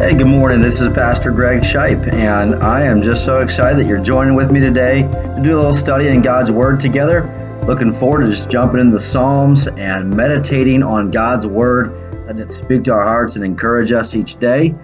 Hey, good morning. This is Pastor Greg Shipe, and I am just so excited that you're joining with me today to do a little study in God's Word together. Looking forward to just jumping into the Psalms and meditating on God's Word, letting it speak to our hearts and encourage us each day.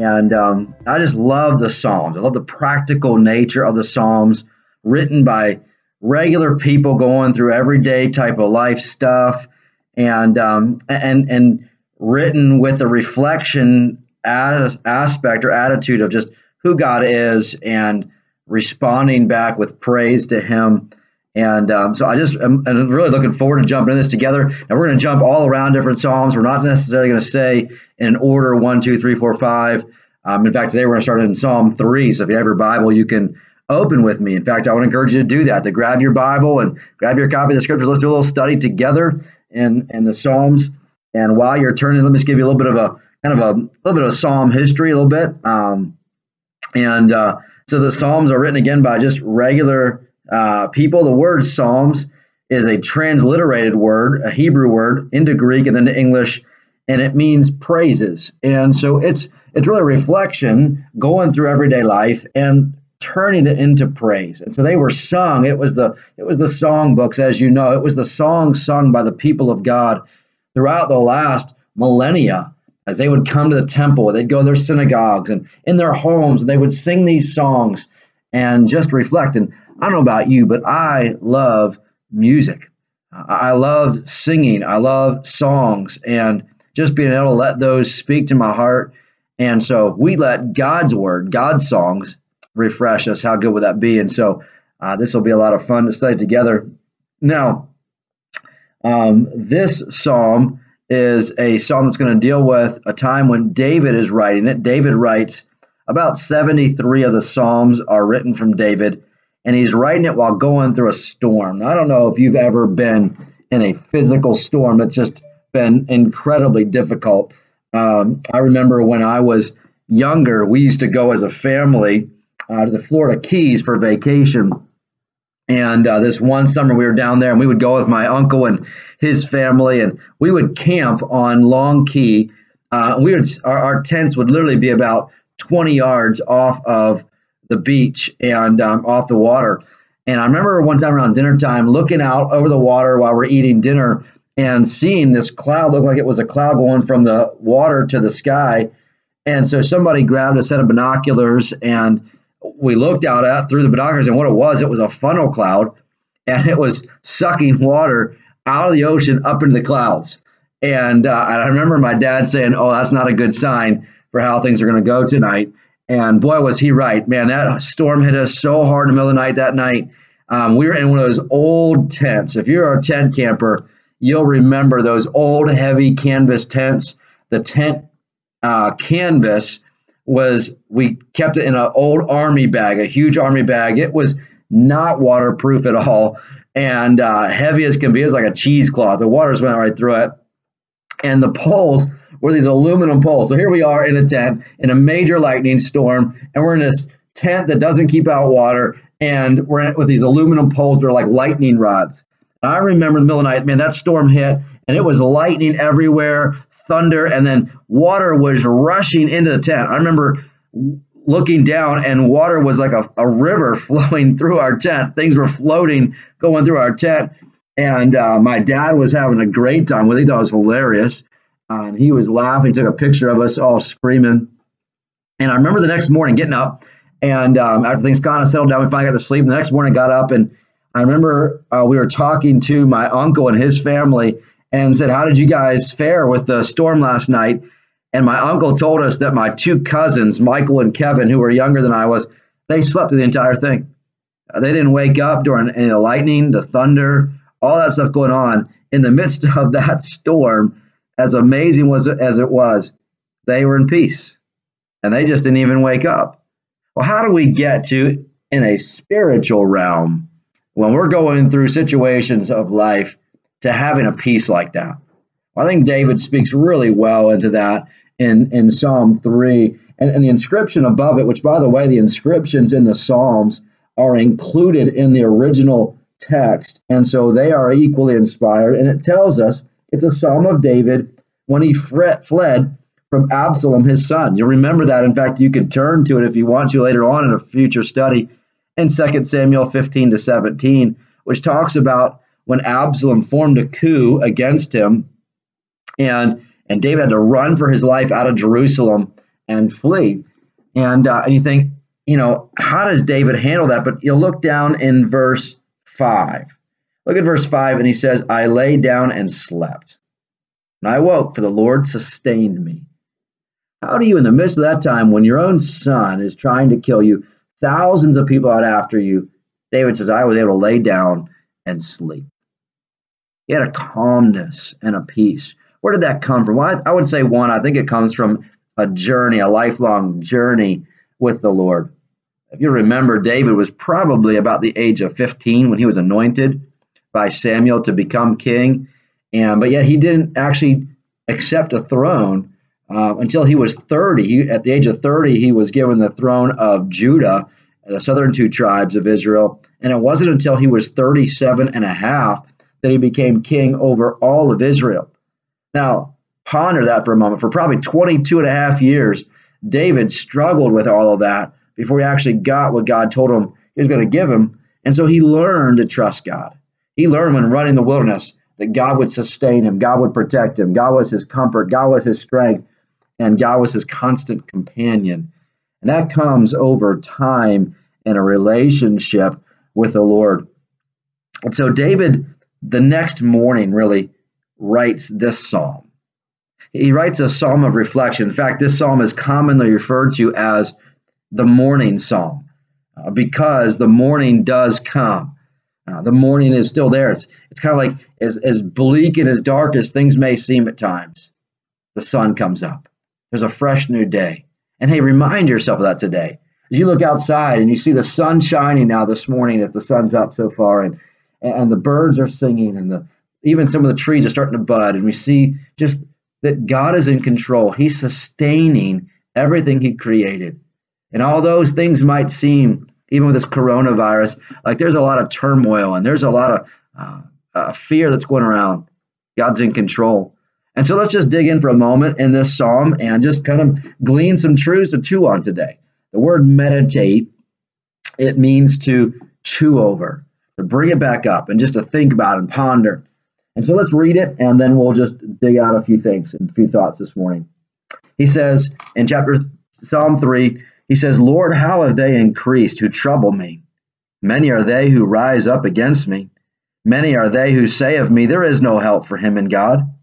And um, I just love the Psalms. I love the practical nature of the Psalms, written by regular people going through everyday type of life stuff, and um, and and written with a reflection as, aspect or attitude of just who God is and responding back with praise to Him. And um, so I just am I'm really looking forward to jumping in this together. And we're going to jump all around different Psalms. We're not necessarily going to say in order one, two, three, four, five. Um, in fact, today we're going to start in Psalm 3. So if you have your Bible, you can open with me. In fact, I to encourage you to do that, to grab your Bible and grab your copy of the scriptures. Let's do a little study together in, in the Psalms. And while you're turning, let me just give you a little bit of a kind of a little bit of Psalm history, a little bit. Um, and uh, so the Psalms are written again by just regular uh, people. The word Psalms is a transliterated word, a Hebrew word, into Greek and then to English, and it means praises. And so it's it's really a reflection going through everyday life and turning it into praise. And so they were sung. It was the it was the song books, as you know. It was the song sung by the people of God throughout the last millennia as they would come to the temple, they'd go to their synagogues and in their homes, and they would sing these songs and just reflect. And I don't know about you, but I love music. I love singing. I love songs and just being able to let those speak to my heart. And so if we let God's word, God's songs refresh us, how good would that be? And so uh, this will be a lot of fun to study together. Now, um, this psalm is a psalm that's going to deal with a time when David is writing it. David writes about 73 of the psalms are written from David, and he's writing it while going through a storm. Now, I don't know if you've ever been in a physical storm, it's just been incredibly difficult. Um, I remember when I was younger, we used to go as a family uh, to the Florida Keys for vacation. And uh, this one summer we were down there, and we would go with my uncle and his family, and we would camp on Long Key. Uh, we would our, our, tents would literally be about 20 yards off of the beach and um, off the water. And I remember one time around dinner time looking out over the water while we're eating dinner and seeing this cloud look like it was a cloud going from the water to the sky. And so somebody grabbed a set of binoculars and we looked out at through the binoculars and what it was, it was a funnel cloud and it was sucking water out of the ocean up into the clouds. And uh, I remember my dad saying, "Oh, that's not a good sign for how things are going to go tonight." And boy, was he right, man! That storm hit us so hard in the middle of the night that night. Um, we were in one of those old tents. If you're a tent camper, you'll remember those old, heavy canvas tents. The tent uh, canvas was we kept it in an old army bag, a huge army bag. It was not waterproof at all and uh, heavy as can be. It's like a cheesecloth. The waters went right through it. And the poles were these aluminum poles. So here we are in a tent in a major lightning storm, and we're in this tent that doesn't keep out water, and we're in, with these aluminum poles that are like lightning rods. And I remember the middle of the night, man, that storm hit, and it was lightning everywhere, thunder, and then water was rushing into the tent. I remember looking down and water was like a, a river flowing through our tent. Things were floating going through our tent. And uh, my dad was having a great time with it. He thought it was hilarious. Uh, he was laughing, took a picture of us all screaming. And I remember the next morning getting up, and um, after things kind of settled down, we finally got to sleep. And the next morning, I got up, and I remember uh, we were talking to my uncle and his family and said, How did you guys fare with the storm last night? And my uncle told us that my two cousins, Michael and Kevin, who were younger than I was, they slept through the entire thing. Uh, they didn't wake up during any the lightning, the thunder, all that stuff going on. In the midst of that storm, as amazing was as it was, they were in peace. And they just didn't even wake up. Well, how do we get to in a spiritual realm when we're going through situations of life to having a peace like that? I think David speaks really well into that in, in Psalm 3. And, and the inscription above it, which, by the way, the inscriptions in the Psalms are included in the original text. And so they are equally inspired. And it tells us it's a Psalm of David when he fled from Absalom, his son. You'll remember that. In fact, you could turn to it if you want to later on in a future study in 2 Samuel 15 to 17, which talks about when Absalom formed a coup against him and and David had to run for his life out of Jerusalem and flee. And uh, and you think, you know, how does David handle that? But you look down in verse five. Look at verse five, and he says, "I lay down and slept, and I woke, for the Lord sustained me." How do you, in the midst of that time, when your own son is trying to kill you, thousands of people out after you, David says, "I was able to lay down and sleep." He had a calmness and a peace where did that come from? Well, I, I would say one, I think it comes from a journey, a lifelong journey with the Lord. If you remember, David was probably about the age of 15 when he was anointed by Samuel to become king. And but yet he didn't actually accept a throne uh, until he was 30. He, at the age of 30, he was given the throne of Judah, the southern two tribes of Israel. And it wasn't until he was 37 and a half that he became king over all of Israel. Now, ponder that for a moment. For probably 22 and a half years, David struggled with all of that before he actually got what God told him he was going to give him. And so he learned to trust God. He learned when running the wilderness that God would sustain him, God would protect him, God was his comfort, God was his strength, and God was his constant companion. And that comes over time in a relationship with the Lord. And so David, the next morning, really writes this psalm. He writes a psalm of reflection. In fact, this psalm is commonly referred to as the morning psalm uh, because the morning does come. Uh, the morning is still there. It's, it's kind of like as, as bleak and as dark as things may seem at times, the sun comes up. There's a fresh new day. And hey, remind yourself of that today. As you look outside and you see the sun shining now this morning, if the sun's up so far, and, and the birds are singing and the, even some of the trees are starting to bud, and we see just that God is in control. He's sustaining everything He created. And all those things might seem, even with this coronavirus, like there's a lot of turmoil and there's a lot of uh, uh, fear that's going around. God's in control. And so let's just dig in for a moment in this psalm and just kind of glean some truths to chew on today. The word meditate, it means to chew over, to bring it back up and just to think about and ponder. And so let's read it, and then we'll just dig out a few things and a few thoughts this morning. He says in chapter Psalm 3, he says, Lord, how have they increased who trouble me? Many are they who rise up against me. Many are they who say of me, There is no help for him in God.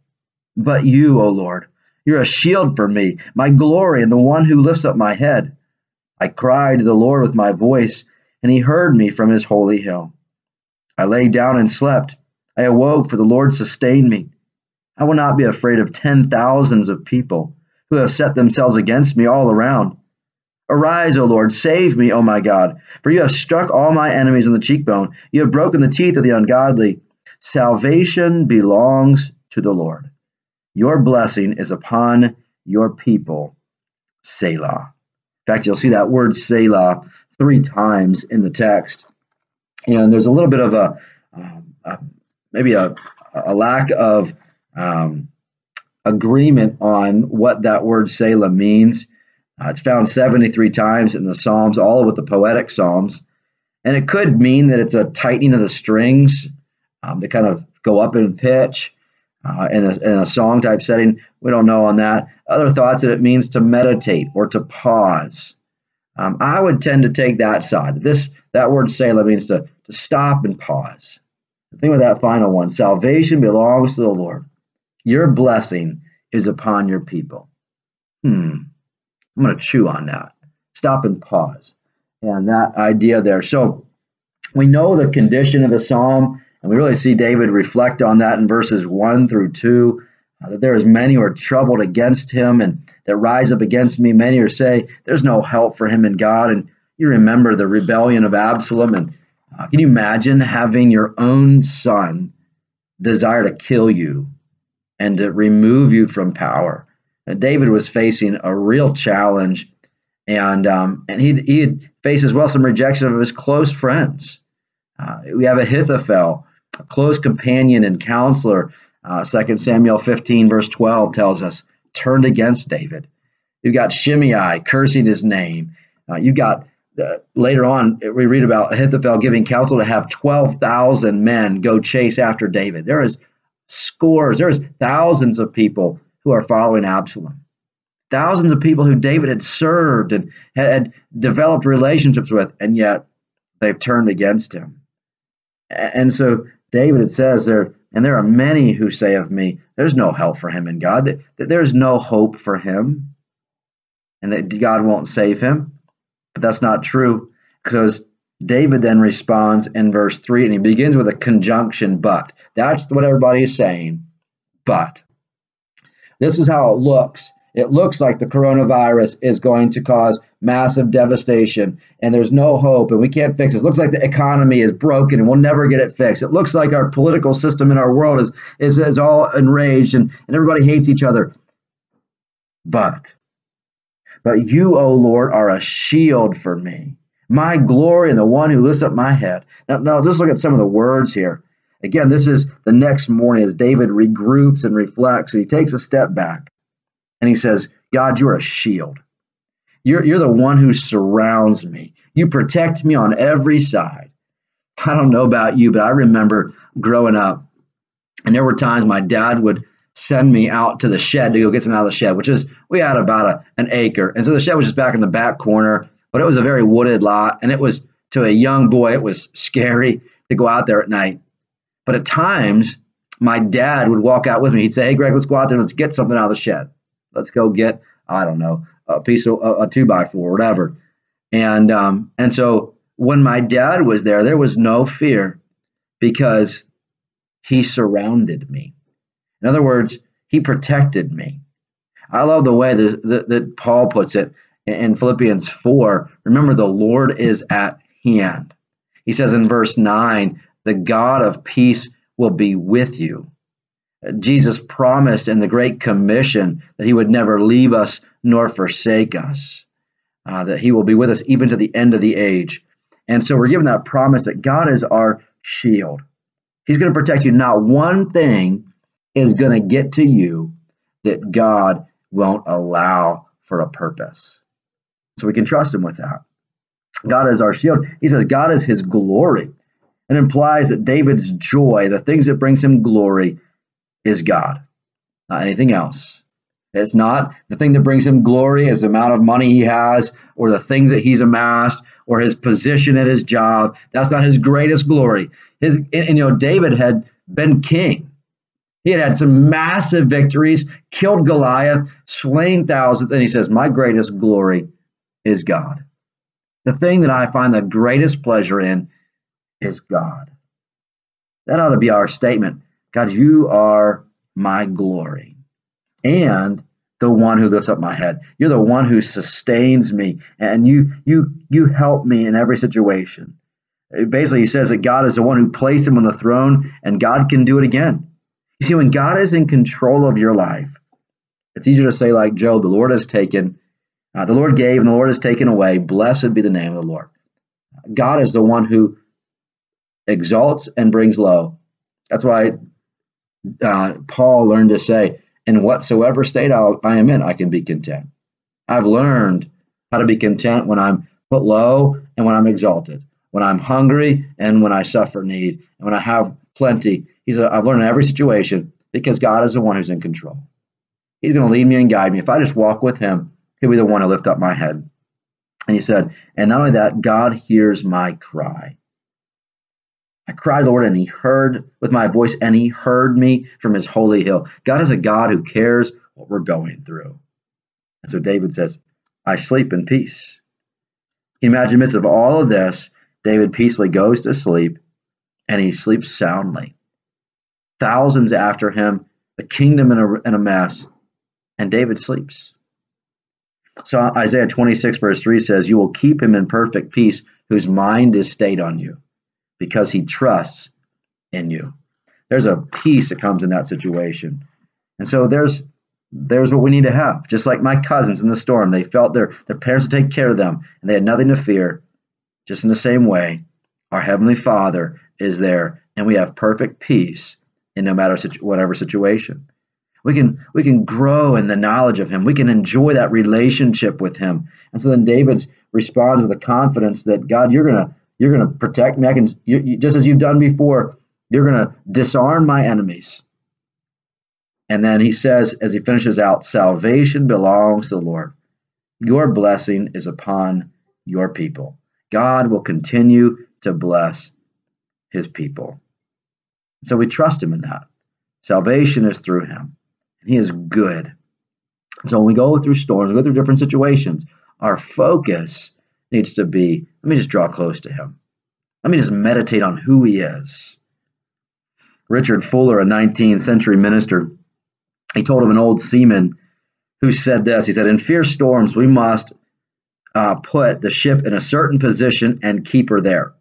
But you, O Lord, you're a shield for me, my glory, and the one who lifts up my head. I cried to the Lord with my voice, and he heard me from his holy hill. I lay down and slept. I awoke, for the Lord sustained me. I will not be afraid of ten thousands of people who have set themselves against me all around. Arise, O Lord, save me, O my God, for you have struck all my enemies on the cheekbone. You have broken the teeth of the ungodly. Salvation belongs to the Lord. Your blessing is upon your people. Selah. In fact, you'll see that word Selah three times in the text. And there's a little bit of a, um, a maybe a, a lack of um, agreement on what that word Selah means. Uh, it's found 73 times in the Psalms, all with the poetic Psalms. And it could mean that it's a tightening of the strings um, to kind of go up in pitch uh, in, a, in a song type setting. We don't know on that. Other thoughts that it means to meditate or to pause. Um, I would tend to take that side. This that word Selah means to, to stop and pause. Think of that final one. Salvation belongs to the Lord. Your blessing is upon your people. Hmm. I'm going to chew on that. Stop and pause. And that idea there. So we know the condition of the psalm, and we really see David reflect on that in verses 1 through 2. Uh, that there is many who are troubled against him and that rise up against me. Many are say there's no help for him in God. And you remember the rebellion of Absalom and uh, can you imagine having your own son desire to kill you and to remove you from power? And David was facing a real challenge, and um, and he he faced as well some rejection of his close friends. Uh, we have Ahithophel, a close companion and counselor. Uh, 2 Samuel 15, verse 12 tells us, turned against David. You've got Shimei cursing his name. Uh, you've got uh, later on, we read about Ahithophel giving counsel to have 12,000 men go chase after David. There is scores, there's thousands of people who are following Absalom. Thousands of people who David had served and had developed relationships with, and yet they've turned against him. And so David, it says there, and there are many who say of me, there's no help for him in God, that there's no hope for him, and that God won't save him. But that's not true because David then responds in verse 3 and he begins with a conjunction but. That's what everybody is saying. But. This is how it looks. It looks like the coronavirus is going to cause massive devastation and there's no hope and we can't fix it. It looks like the economy is broken and we'll never get it fixed. It looks like our political system in our world is, is, is all enraged and, and everybody hates each other. But but you, O Lord, are a shield for me, my glory and the one who lifts up my head. Now, now just look at some of the words here. Again, this is the next morning as David regroups and reflects. And he takes a step back and he says, God, you're a shield. You're, you're the one who surrounds me. You protect me on every side. I don't know about you, but I remember growing up, and there were times my dad would send me out to the shed to go get some out of the shed, which is we had about a, an acre. And so the shed was just back in the back corner, but it was a very wooded lot. And it was to a young boy, it was scary to go out there at night. But at times, my dad would walk out with me. He'd say, Hey, Greg, let's go out there and let's get something out of the shed. Let's go get, I don't know, a piece of a, a two by four, whatever. And um, and so when my dad was there, there was no fear because he surrounded me. In other words, he protected me. I love the way that, that, that Paul puts it in Philippians 4. Remember, the Lord is at hand. He says in verse 9, the God of peace will be with you. Jesus promised in the Great Commission that he would never leave us nor forsake us, uh, that he will be with us even to the end of the age. And so we're given that promise that God is our shield. He's going to protect you. Not one thing is going to get to you that God won't allow for a purpose. So we can trust Him with that. God is our shield. He says God is His glory. It implies that David's joy, the things that brings him glory, is God, not anything else. It's not the thing that brings him glory is the amount of money he has or the things that he's amassed or his position at his job. That's not his greatest glory. His and, and you know David had been king. He had had some massive victories, killed Goliath, slain thousands, and he says, My greatest glory is God. The thing that I find the greatest pleasure in is God. That ought to be our statement. God, you are my glory and the one who lifts up my head. You're the one who sustains me and you you you help me in every situation. Basically, he says that God is the one who placed him on the throne and God can do it again. You see, when God is in control of your life, it's easier to say, like Job, the Lord has taken, uh, the Lord gave, and the Lord has taken away. Blessed be the name of the Lord. God is the one who exalts and brings low. That's why uh, Paul learned to say, in whatsoever state I, I am in, I can be content. I've learned how to be content when I'm put low and when I'm exalted, when I'm hungry and when I suffer need, and when I have plenty He's a, I've learned in every situation because God is the one who's in control. He's going to lead me and guide me. If I just walk with Him, He'll be the one to lift up my head. And he said, and not only that, God hears my cry. I cried, Lord, and He heard with my voice, and He heard me from His holy hill. God is a God who cares what we're going through. And so David says, I sleep in peace. Imagine, in the midst of all of this, David peacefully goes to sleep and he sleeps soundly thousands after him, the kingdom in a, in a mess, and David sleeps. So Isaiah 26, verse 3 says, You will keep him in perfect peace, whose mind is stayed on you, because he trusts in you. There's a peace that comes in that situation. And so there's there's what we need to have. Just like my cousins in the storm, they felt their, their parents would take care of them and they had nothing to fear. Just in the same way, our Heavenly Father is there and we have perfect peace in no matter situ- whatever situation. We can we can grow in the knowledge of him. We can enjoy that relationship with him. And so then David's responds with a confidence that God, you're gonna you're gonna protect me. I can you, you, just as you've done before. You're gonna disarm my enemies. And then he says, as he finishes out, salvation belongs to the Lord. Your blessing is upon your people. God will continue to bless his people. So we trust him in that. Salvation is through him. And he is good. So when we go through storms, we go through different situations, our focus needs to be let me just draw close to him. Let me just meditate on who he is. Richard Fuller, a 19th century minister, he told of an old seaman who said this. He said, In fierce storms, we must uh, put the ship in a certain position and keep her there.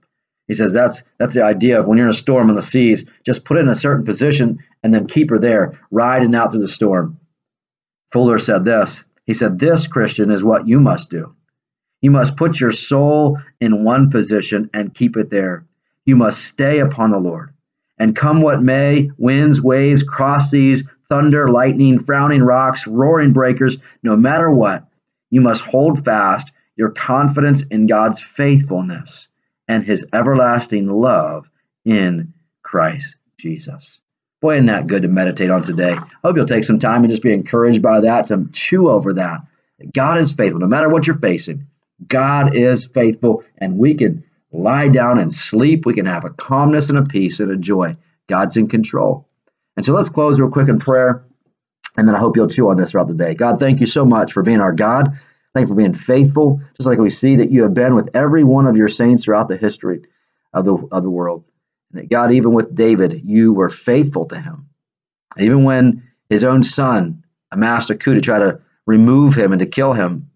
He says that's that's the idea of when you're in a storm on the seas, just put it in a certain position and then keep her there, riding out through the storm. Fuller said this. He said, This, Christian, is what you must do. You must put your soul in one position and keep it there. You must stay upon the Lord. And come what may, winds, waves, cross seas, thunder, lightning, frowning rocks, roaring breakers, no matter what, you must hold fast your confidence in God's faithfulness and his everlasting love in Christ Jesus. Boy, isn't that good to meditate on today? Hope you'll take some time and just be encouraged by that, to chew over that. God is faithful, no matter what you're facing. God is faithful, and we can lie down and sleep. We can have a calmness and a peace and a joy. God's in control. And so let's close real quick in prayer, and then I hope you'll chew on this throughout the day. God, thank you so much for being our God. Thank you for being faithful, just like we see that you have been with every one of your saints throughout the history of the, of the world. And that God, even with David, you were faithful to him. Even when his own son amassed a coup to try to remove him and to kill him,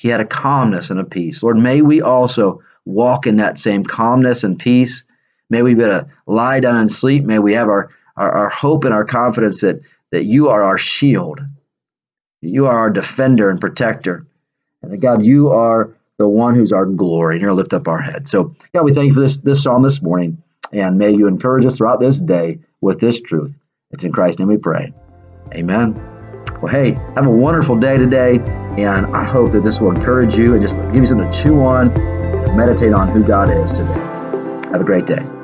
he had a calmness and a peace. Lord, may we also walk in that same calmness and peace. May we be able to lie down and sleep. May we have our, our, our hope and our confidence that, that you are our shield. You are our defender and protector. And that God, you are the one who's our glory, and you're lift up our head. So, God, we thank you for this, this psalm this morning, and may you encourage us throughout this day with this truth. It's in Christ's name we pray. Amen. Well, hey, have a wonderful day today, and I hope that this will encourage you and just give you something to chew on and meditate on who God is today. Have a great day.